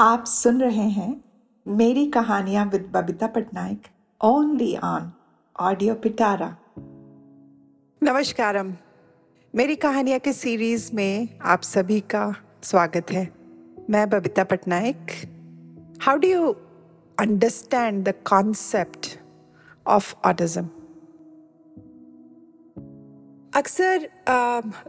आप सुन रहे हैं मेरी कहानियाँ with Babita Patnaik only on audio Pitara नमस्कारम। मेरी कहानियाँ के सीरीज़ में आप सभी का स्वागत है। मैं Babita Patnaik. How do you understand the concept of autism अक्सर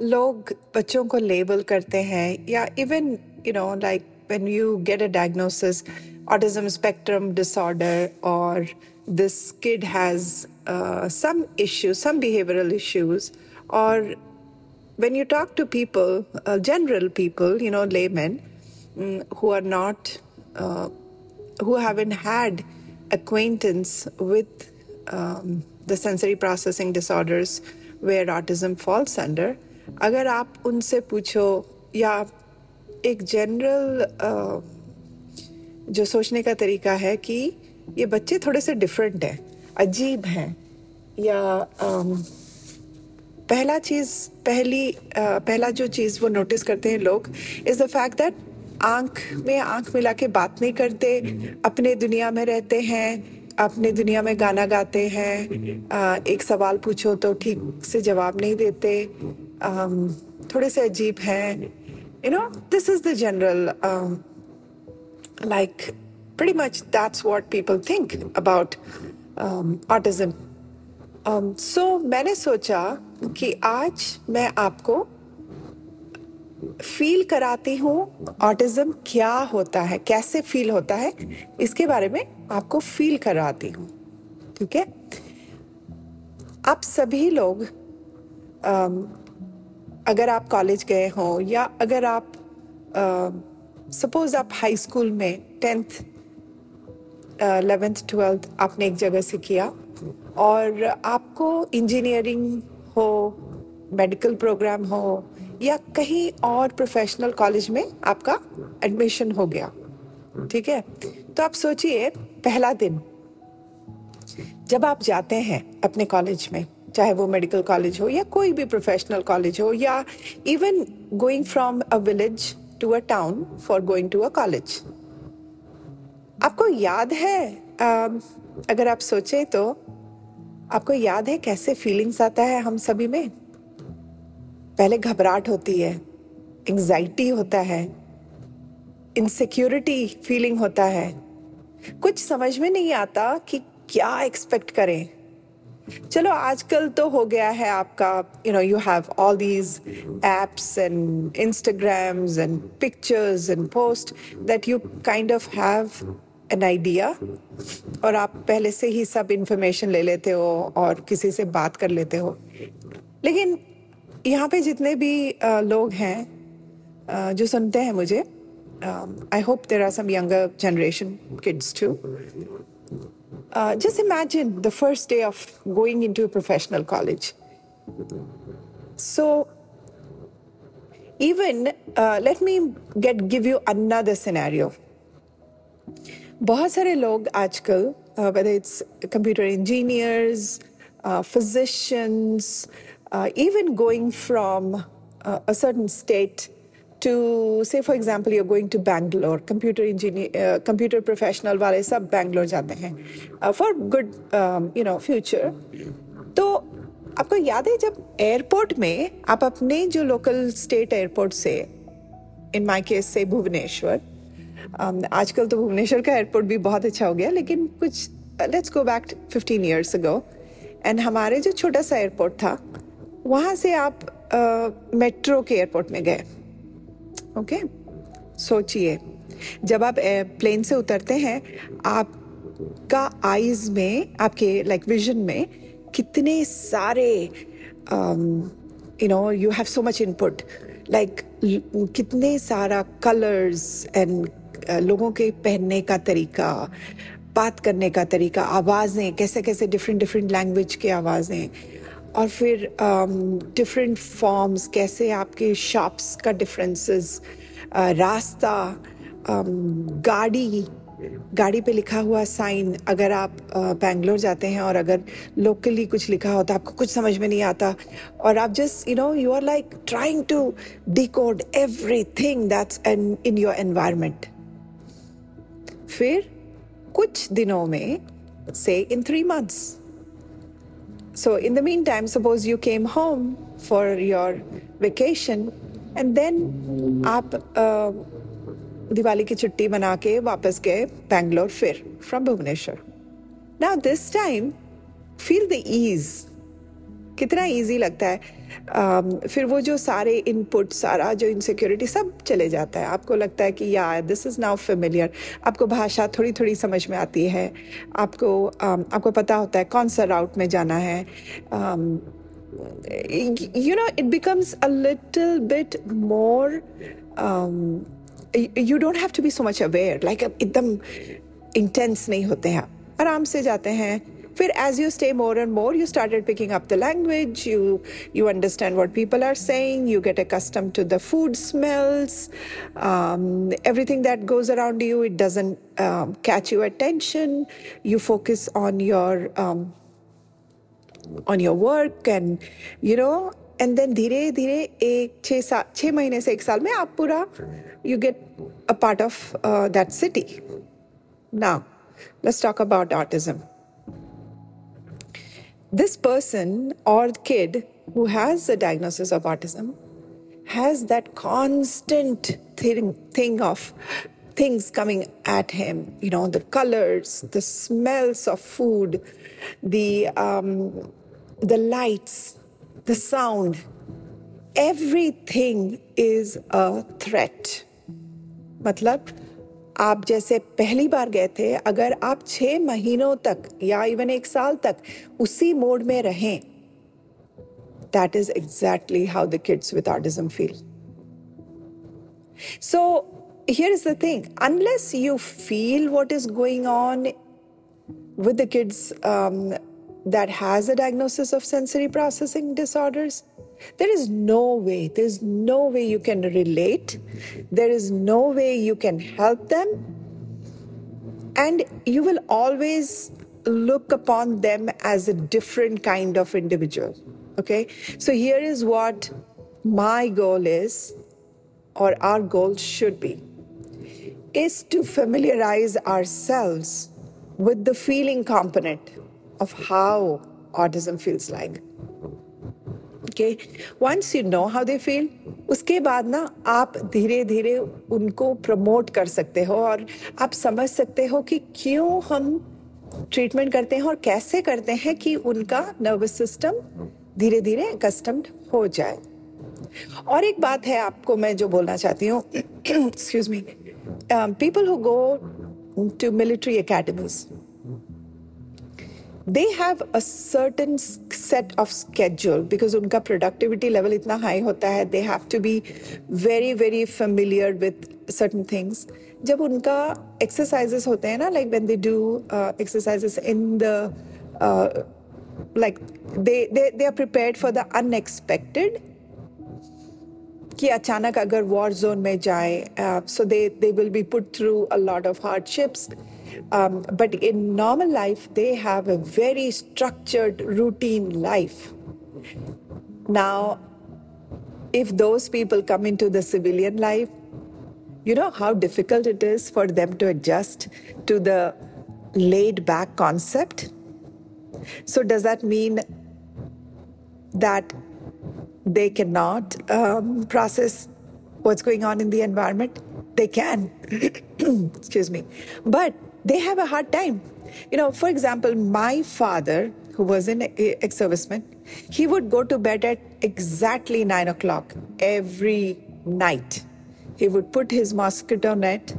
लोग बच्चों को लेबल करते हैं या even you know like when you get a diagnosis, autism spectrum disorder, or this kid has uh, some issues, some behavioral issues, or when you talk to people, uh, general people, you know, laymen, um, who are not, uh, who haven't had acquaintance with um, the sensory processing disorders where autism falls under, अगर आप उनसे पूछो या एक general जो सोचने का तरीका है कि ये बच्चे थोड़े से डिफरेंट हैं, अजीब हैं, या पहला चीज़, पहली पहला जो चीज़ वो नोटिस करते हैं लोग इज़ द फैक्ट दैट आँख में आँख मिला के बात नहीं करते, अपने दुनिया में रहते हैं, अपने दुनिया में गाना गाते हैं एक सवाल पूछो तो ठीक से जवाब नहीं देते थोड़े से अजीब हैं you know, this is the general, um, like, pretty much that's what people think about um, autism. Um, so मैंने सोचा कि आज मैं आपको फील कराती हूँ ऑटिज्म क्या होता है कैसे फील होता है इसके बारे में आपको फील कराती हूँ ठीक है आप सभी लोग अगर आप कॉलेज गए हों या अगर आप सपोज़ आप हाई स्कूल में टेंथ एलेवेंथ ट्वेल्थ आपने एक जगह से किया और आपको इंजीनियरिंग हो मेडिकल प्रोग्राम हो या कहीं और प्रोफेशनल कॉलेज में आपका एडमिशन हो गया, ठीक है? तो आप सोचिए, पहला दिन जब आप जाते हैं अपने कॉलेज में चाहे वो मेडिकल कॉलेज हो या कोई भी प्रोफेशनल कॉलेज हो या even going from a village to a town for going to a college आपको याद है अगर आप सोचे तो आपको याद है कैसे फीलिंग्स आता है हम सभी में? पहले घबराहट होती है एंजाइटी होता है इनसिक्योरिटी फीलिंग होता है। कुछ समझ में नहीं आता कि क्या एक्सपेक्ट करें। चलो, आजकल तो हो गया है आपका you know you have all these apps and Instagrams and pictures and post that you kind of have an idea और आप पहले से ही सब इंफॉर्मेशन ले लेते हो और किसी से बात कर लेते हो। लेकिन यहाँ पे जितने भी लोग हैं जो सुनते हैं मुझे I hope there are some younger generation kids to Uh, just imagine the first day of going into a professional college. So, even uh, let me get give you another scenario. बहुत सारे लोग आजकल uh, whether it's computer engineers, uh, physicians, uh, even going from uh, a certain state to say for example you're going to Bangalore computer engineer uh, computer professional वाले सब Bangalore जाते हैं uh, for good um, you know future. तो आपको याद है जब airport में आप अपने जो लोकल स्टेट एयरपोर्ट से इन माय केस से भुवनेश्वर um, आजकल तो भुवनेश्वर का एयरपोर्ट भी बहुत अच्छा हो गया लेकिन कुछ let's go back 15 years ago and हमारे जो छोटा सा एयरपोर्ट था वहाँ से आप मेट्रो के एयरपोर्ट में गए ओके? सोचिए। जब आप प्लेन से उतरते हैं, आपका आईज में, आपके लाइक विजन में कितने सारे you know you have so much input like कितने सारा कलर्स एंड लोगों के पहनने का तरीका, बात करने का तरीका, आवाज़ें कैसे कैसे डिफरेंट डिफरेंट लैंग्वेज की आवाज़ें और फिर डिफरेंट um, फॉर्म्स कैसे आपके शॉप्स का डिफरेंसेस uh, रास्ता um, गाड़ी गाड़ी पे लिखा हुआ साइन अगर आप बेंगलोर uh, जाते हैं और अगर लोकली कुछ लिखा हो तो आपको कुछ समझ में नहीं आता। और आप just you know you are like trying to decode everything that's an in your environment फिर कुछ दिनों में से in three months so in the meantime suppose you came home for your vacation and then आप uh, Diwali की छुट्टी मना के वापस गए बैंगलोर फिर from Bhubaneswar now this time feel the ease कितना ईजी लगता है um, फिर वो जो सारे इनपुट सारा जो इनसिक्योरिटी सब चले जाता है। आपको लगता है कि या दिस इज़ नाउ फेमिलियर आपको भाषा थोड़ी थोड़ी समझ में आती है। आपको um, आपको पता होता है कौन सा राउट में जाना है। Um, know it becomes a little bit more um, you don't have to be so much aware. Like एकदम intense नहीं होते हैं। आराम से जाते हैं। फिर as you stay more and more you started picking up the language you you understand what people are saying you get accustomed to the food smells um, everything that goes around you it doesn't um, catch your attention you focus on your um, on your work and you know and then धीरे धीरे एक छः साल छः महीने से एक साल में आप पूरा you get a part of that city now let's talk about autism this person or kid who has a diagnosis of autism has that constant thing, thing of things coming at him you know the colors the smells of food the um, the lights the sound. Everything is a threat. Matlab आप जैसे पहली बार गए थे, अगर आप छह महीनों तक या इवन एक साल तक उसी मोड में रहें that is exactly how the kids with autism feel so here is the thing unless you feel what is going on with the kids that has a diagnosis of sensory processing disorders there is no way, there's no way you can relate. There is no way you can help them. And you will always look upon them as a different kind of individual. Okay? So here is what my goal is, or our goal should be, is to familiarize ourselves with the feeling component of how autism feels like. के once you know how they feel उसके बाद ना आप धीरे धीरे उनको promote कर सकते हो और आप समझ सकते हो कि क्यों हम ट्रीटमेंट करते हैं और कैसे करते हैं कि उनका नर्वस सिस्टम धीरे धीरे कस्टम्ड हो जाए। और एक बात है आपको मैं जो बोलना चाहती हूँ excuse me people who go to military academies they have a certain set of schedule because unka productivity level itna high hota hai they have to be very very familiar with certain things jab unka exercises hote hain na like when they do uh, exercises in the uh, like they, they they are prepared for the unexpected कि अचानक अगर war zone में जाए so they they will B put through a lot of hardships um, but in normal life, they have a very structured, routine life. Now, if those people come into the civilian life, you know how difficult it is for them to adjust to the laid back concept? So, does that mean that they cannot um, process what's going on in the environment? They can. Excuse me. But they have a hard time. You know, for example, my father, who was an ex serviceman, he would go to bed at exactly nine o'clock every night. He would put his mosquito net,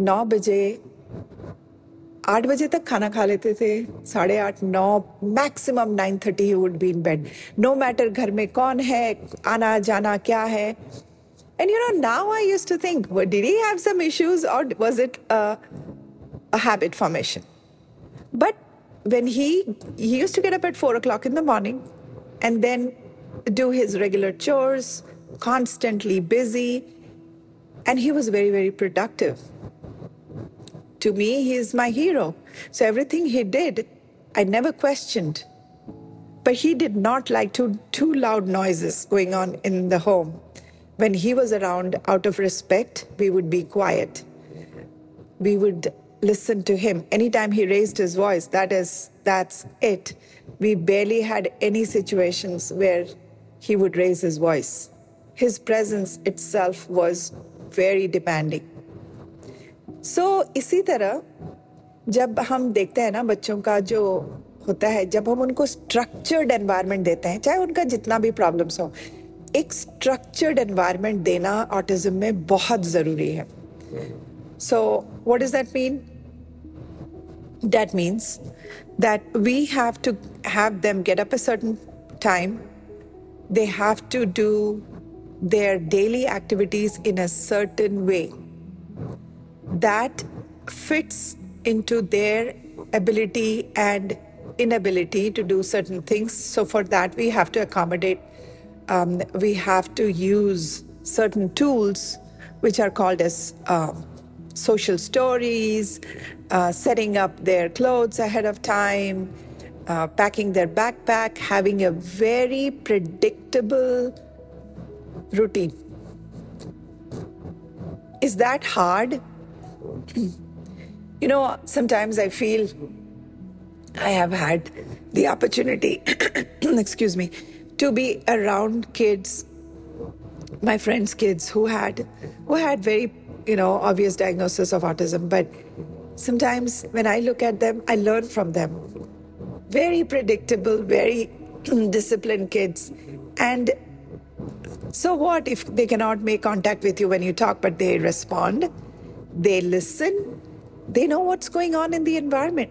नौ बजे आठ बजे तक खाना खा लेते थे साढ़े आठ नौ maximum nine thirty he would be in bed no matter घर में कौन है आना जाना क्या है and you know now I use to think did he have some issues और was it a habit formation. But when he he used to get up at four o'clock in the morning and then do his regular chores, constantly busy, and he was very, very productive. To me, he is my hero. So everything he did, I never questioned. But he did not like too, too loud noises going on in the home. When he was around, out of respect, we would be quiet we would listen to him. Anytime he raised his voice, that is, that's it. We barely had any situations where he would raise his voice. His presence itself was very demanding. So, इसी तरह जब हम देखते हैं ना बच्चों का जो होता है जब हम उनको स्ट्रक्चर्ड एनवायरनमेंट देते हैं चाहे उनका जितना भी प्रॉब्लम्स हो एक स्ट्रक्चर्ड एनवायरनमेंट देना ऑटिज्म में बहुत ज़रूरी है so what does that mean that means that we have to have them get up a certain time. They have to do their daily activities in a certain way. That fits into their ability and inability to do certain things. So for that we have to accommodate um, we have to use certain tools which are called as um, social stories, uh, setting up their clothes ahead of time, uh, packing their backpack, having a very predictable routine. Is that hard? you know, sometimes I feel I have had the opportunity, excuse me, to be around kids, my friends' kids who had who had very you know obvious diagnosis of autism, but sometimes when I look at them, I learn from them. Very predictable, very disciplined kids, and so what if they cannot make contact with you when you talk, but they respond, they listen, they know what's going on in the environment.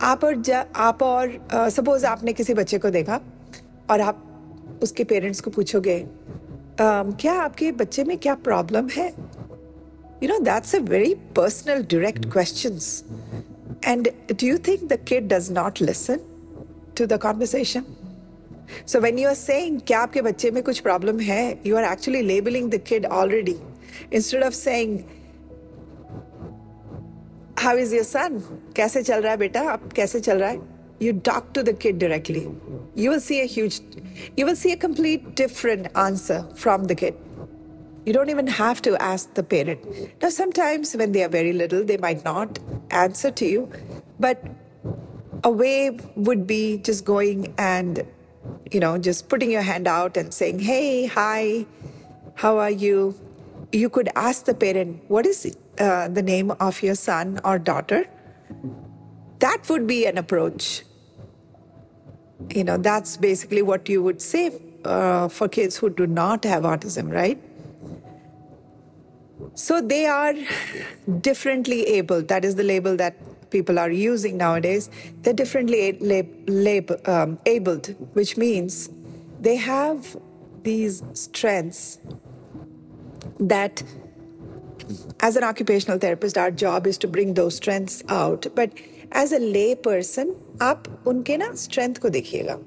आप और आप और suppose आपने किसी बच्चे को देखा और आप उसके पेरेंट्स को पूछोगे क्या आपके बच्चे में क्या प्रॉब्लम है you no that's a very personal direct questions and do you think the kid does not listen to the conversation so when you are saying क्या आपके बच्चे में कुछ प्रॉब्लम है you are actually labelling the kid already instead of saying how is your son कैसे चल रहा है बेटा आप कैसे चल रहा है you talk to the kid directly, you will see a huge, you will see a complete different answer from the kid. You don't even have to ask the parent. Now, sometimes when they are very little, they might not answer to you, but a way would be just going and, you know, just putting your hand out and saying, hey, hi, how are you? You could ask the parent, what is uh, the name of your son or daughter? That would be an approach you know, that's basically what you would say uh, for kids who do not have autism, right? So they are differently able. That is the label that people are using nowadays. They're differently lab- lab- um, abled, which means they have these strengths that, as an occupational therapist, our job is to bring those strengths out. But as a lay person, आप उनके ना strength को देखिएगा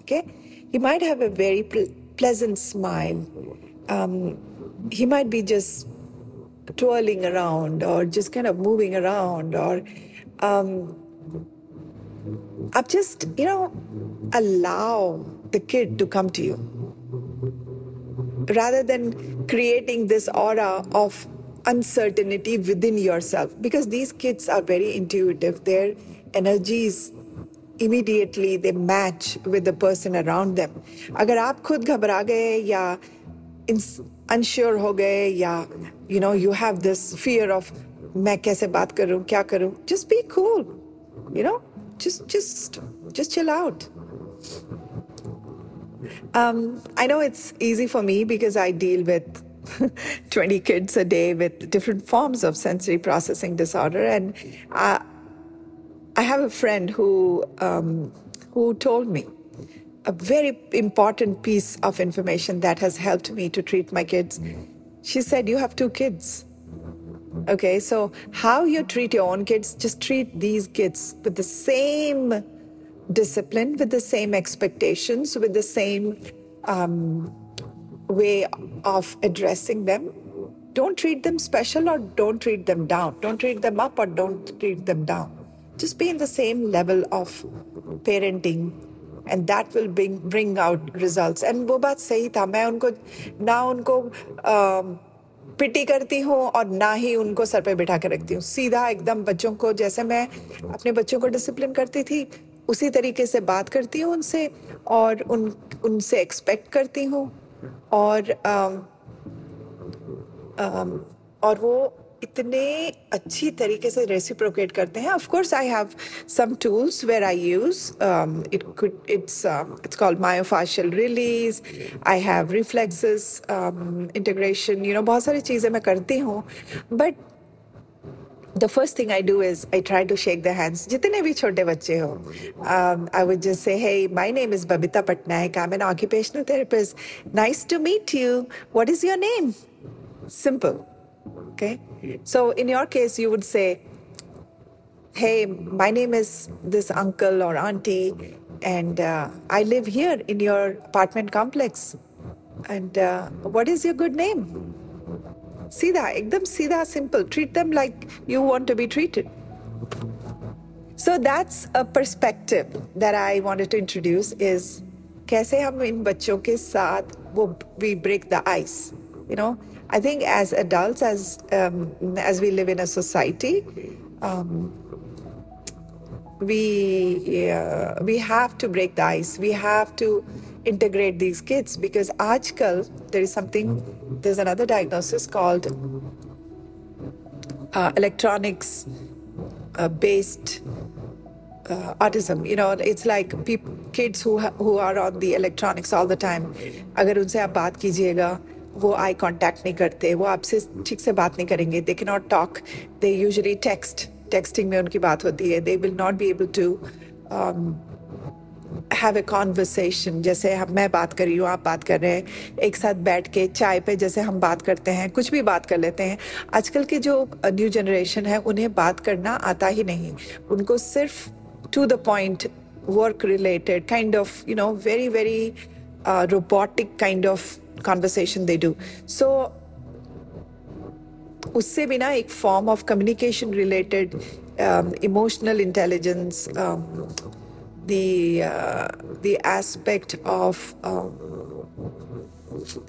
okay he might have a very pleasant smile um, he might be just twirling around or just kind of moving around or um, up just you know allow the kid to come to you rather than creating this aura of uncertainty within yourself because these kids are very intuitive their energies immediately they match with the person around them अगर आप खुद घबरा गए या unsure हो गए या you know you have this fear of मैं कैसे बात करूं क्या करूं just be cool you know just just just chill out um, I know it's easy for me because I deal with 20 kids a day with different forms of sensory processing disorder and I, I have a friend who um, who told me a very important piece of information that has helped me to treat my kids. She said, "You have two kids." Okay, so how you treat your own kids, just treat these kids with the same discipline, with the same expectations, with the same um, way of addressing them. Don't treat them special or don't treat them down. Don't treat them up or don't treat them down just be in the same level of parenting and that will bring bring out results. And वो बात सही था। मैं उनको ना उनको पिटी करती हूँ और ना ही उनको सर पे बिठा के रखती हूँ। सीधा एकदम बच्चों को जैसे मैं अपने बच्चों को डिसिप्लिन करती थी उसी तरीके से बात करती हूँ उनसे और उन उनसे एक्सपेक्ट करती हूँ। और um, um, और वो इतने अच्छी तरीके से रेसिप्रोकेट करते हैं। Of course I have some tools where I use it it's it's called myofascial release I have reflexes integration you know बहुत सारी चीज़ें मैं करती हूँ। But the first thing I do is I try to shake the hands जितने भी छोटे बच्चे हो। आई वुड जस्ट से है my name is Babita Patnaik I am an occupational therapist nice to meet you what is your name simple Okay. So in your case, you would say, "Hey, my name is this uncle or auntie, and uh, I live here in your apartment complex. And uh, what is your good name?" सीधा एकदम सीधा simple. Treat them like you want to be treated. So that's a perspective that I wanted to introduce is कैसे हम इन बच्चों के साथ वो we break the ice. You know, I think as adults, as um, as we live in a society, um, we uh, we have to break the ice. We have to integrate these kids because aajkal there is something. There's another diagnosis called uh, electronics uh, based uh, autism you know it's like kids who who are on the electronics all the time agar unse aap वो eye contact नहीं करते, वो आपसे ठीक से बात नहीं करेंगे। दे के not talk they usually text texting में उनकी बात होती है। They will not be able to have a conversation जैसे हम, मैं बात कर रही हूँ, आप बात कर रहे हैं। एक साथ बैठ के चाय पे जैसे हम बात करते हैं, कुछ भी बात कर लेते हैं। आजकल की जो न्यू जनरेशन है, उन्हें बात करना आता ही नहीं। उनको सिर्फ़ to the point work related kind of you know very very robotic kind of conversation they do so उससे बिना एक form of communication related emotional intelligence the uh, the aspect of um,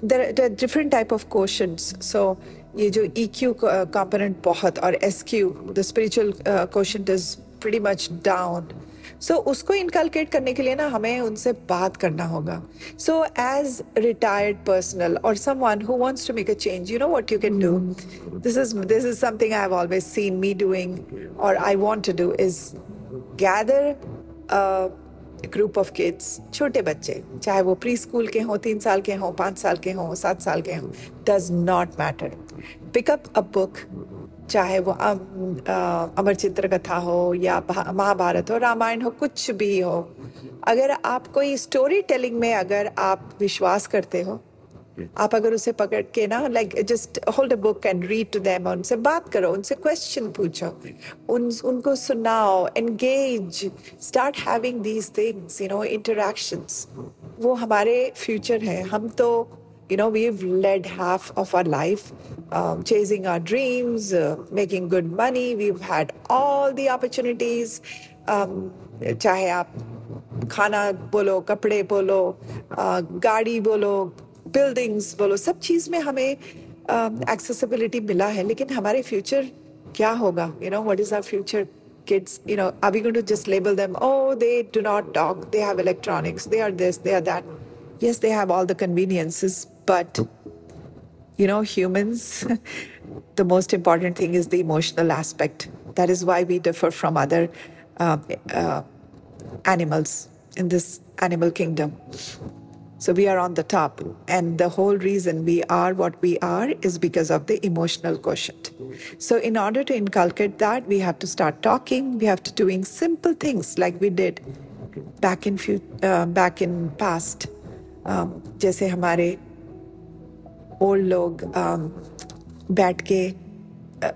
there, there are different type of quotients so ये जो EQ component बहुत और SQ the spiritual uh, quotient is pretty much down so so, उसको inculcate करने के लिए ना हमें उनसे बात करना होगा। सो एज रिटायर्ड पर्सनल और someone who wants to make a change you know what you can do this is this is something I have always seen me doing और I want to do is gather group of kids छोटे बच्चे चाहे वो pre school के हों तीन साल के हों पाँच साल के हों सात साल के हों does not matter pick up a book चाहे वो अमर चित्र कथा हो या महाभारत हो रामायण हो कुछ भी हो अगर आप कोई स्टोरी टेलिंग में अगर आप विश्वास करते हो आप अगर उसे पकड़ के ना like just hold a book and read to them उनसे बात करो उनसे क्वेश्चन पूछो उन उनको सुनाओ engage start having these things you know interactions वो हमारे फ्यूचर है हम तो you know we've led half of our life um, chasing our dreams uh, making good money we've had all the opportunities um, चाहे आप खाना बोलो कपड़े बोलो गाड़ी बोलो बिल्डिंग्स बोलो सब चीज में हमें एक्सेसिबिलिटी um, मिला है लेकिन हमारे फ्यूचर क्या होगा you know what is our future kids you know are we going to just label them oh they do not talk they have electronics they are this they are that Yes they have all the conveniences but you know humans the most important thing is the emotional aspect that is why we differ from other uh, uh, animals in this animal kingdom so we are on the top. And the whole reason we are what we are is because of the emotional quotient. So in order to inculcate that, we have to start talking. We have to doing simple things like we did back in few, uh, back in past. Um, जैसे हमारे old लोग um, बैठ के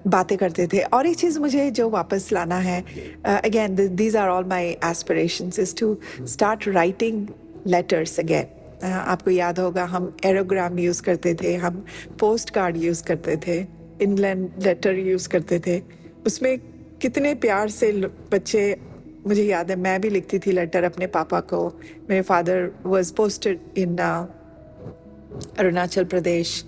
बातें करते थे। और एक चीज़ मुझे जो वापस लाना है again these are all my aspirations is to start writing letters again आपको याद होगा हम एरोग्राम यूज़ करते थे हम पोस्ट कार्ड यूज़ करते थे इनलैंड लेटर यूज़ करते थे। उसमें कितने प्यार से बच्चे मुझे याद है, मैं भी लिखती थी लेटर अपने पापा को। मेरे father was posted in Arunachal Pradesh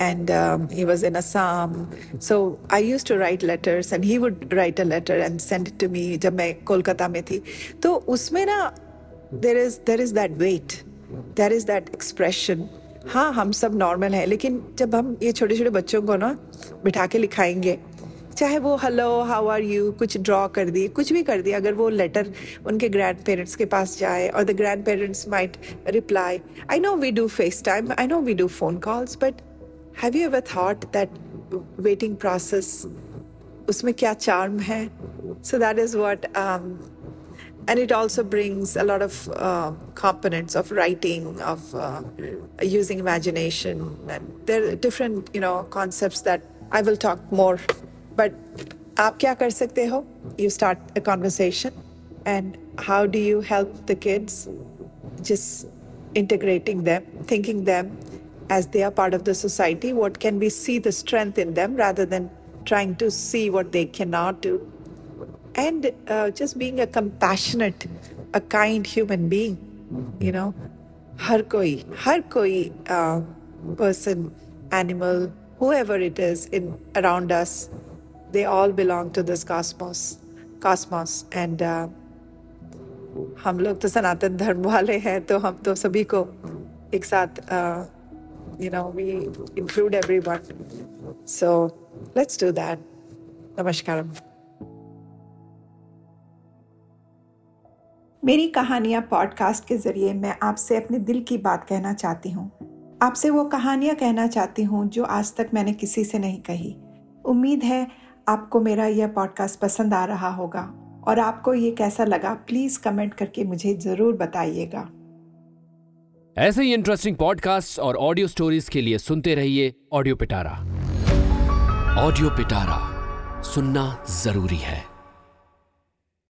and he was in Assam so I used to write letters and he would write a letter and send to me जब मैं कोलकाता में थी। तो उसमें ना there is there is that wait there is that expression हाँ हम सब नॉर्मल हैं, लेकिन जब हम ये छोटे छोटे बच्चों को ना बिठा के लिखाएँगे चाहे वो हेलो हाउ आर यू कुछ ड्रॉ कर दी कुछ भी कर दिया अगर वो लेटर उनके ग्रैंड पेरेंट्स के पास जाए और the grandparents might reply I know we do FaceTime I know we do phone calls but have you ever thought that waiting process उसमें क्या चार्म है? So that is what and it also brings a lot of uh, components of writing of uh, using imagination. And there are different you know concepts that but आप क्या कर सकते हो You start a conversation, and how do you help the kids just integrating them thinking them as they are part of the society what can we see the strength in them rather than trying to see what they cannot do and uh, just being a compassionate a kind human being you know har koi har koi uh, person animal whoever it is in around us they all belong to this cosmos cosmos. And uh, हम लोग तो सनातन धर्म वाले हैं तो हम तो सभी को एक साथ you know we include everyone so let's do that नमस्कारम। मेरी कहानियाँ पॉडकास्ट के ज़रिए मैं आपसे अपने दिल की बात कहना चाहती हूँ। आपसे वो कहानियाँ कहना चाहती हूँ जो आज तक मैंने किसी से नहीं कही। उम्मीद है आपको मेरा यह पॉडकास्ट पसंद आ रहा होगा और आपको ये कैसा लगा प्लीज़ कमेंट करके मुझे ज़रूर बताइएगा। ऐसे ही इंटरेस्टिंग पॉडकास्ट और ऑडियो स्टोरीज के लिए सुनते रहिए ऑडियो पिटारा ऑडियो पिटारा सुनना ज़रूरी है।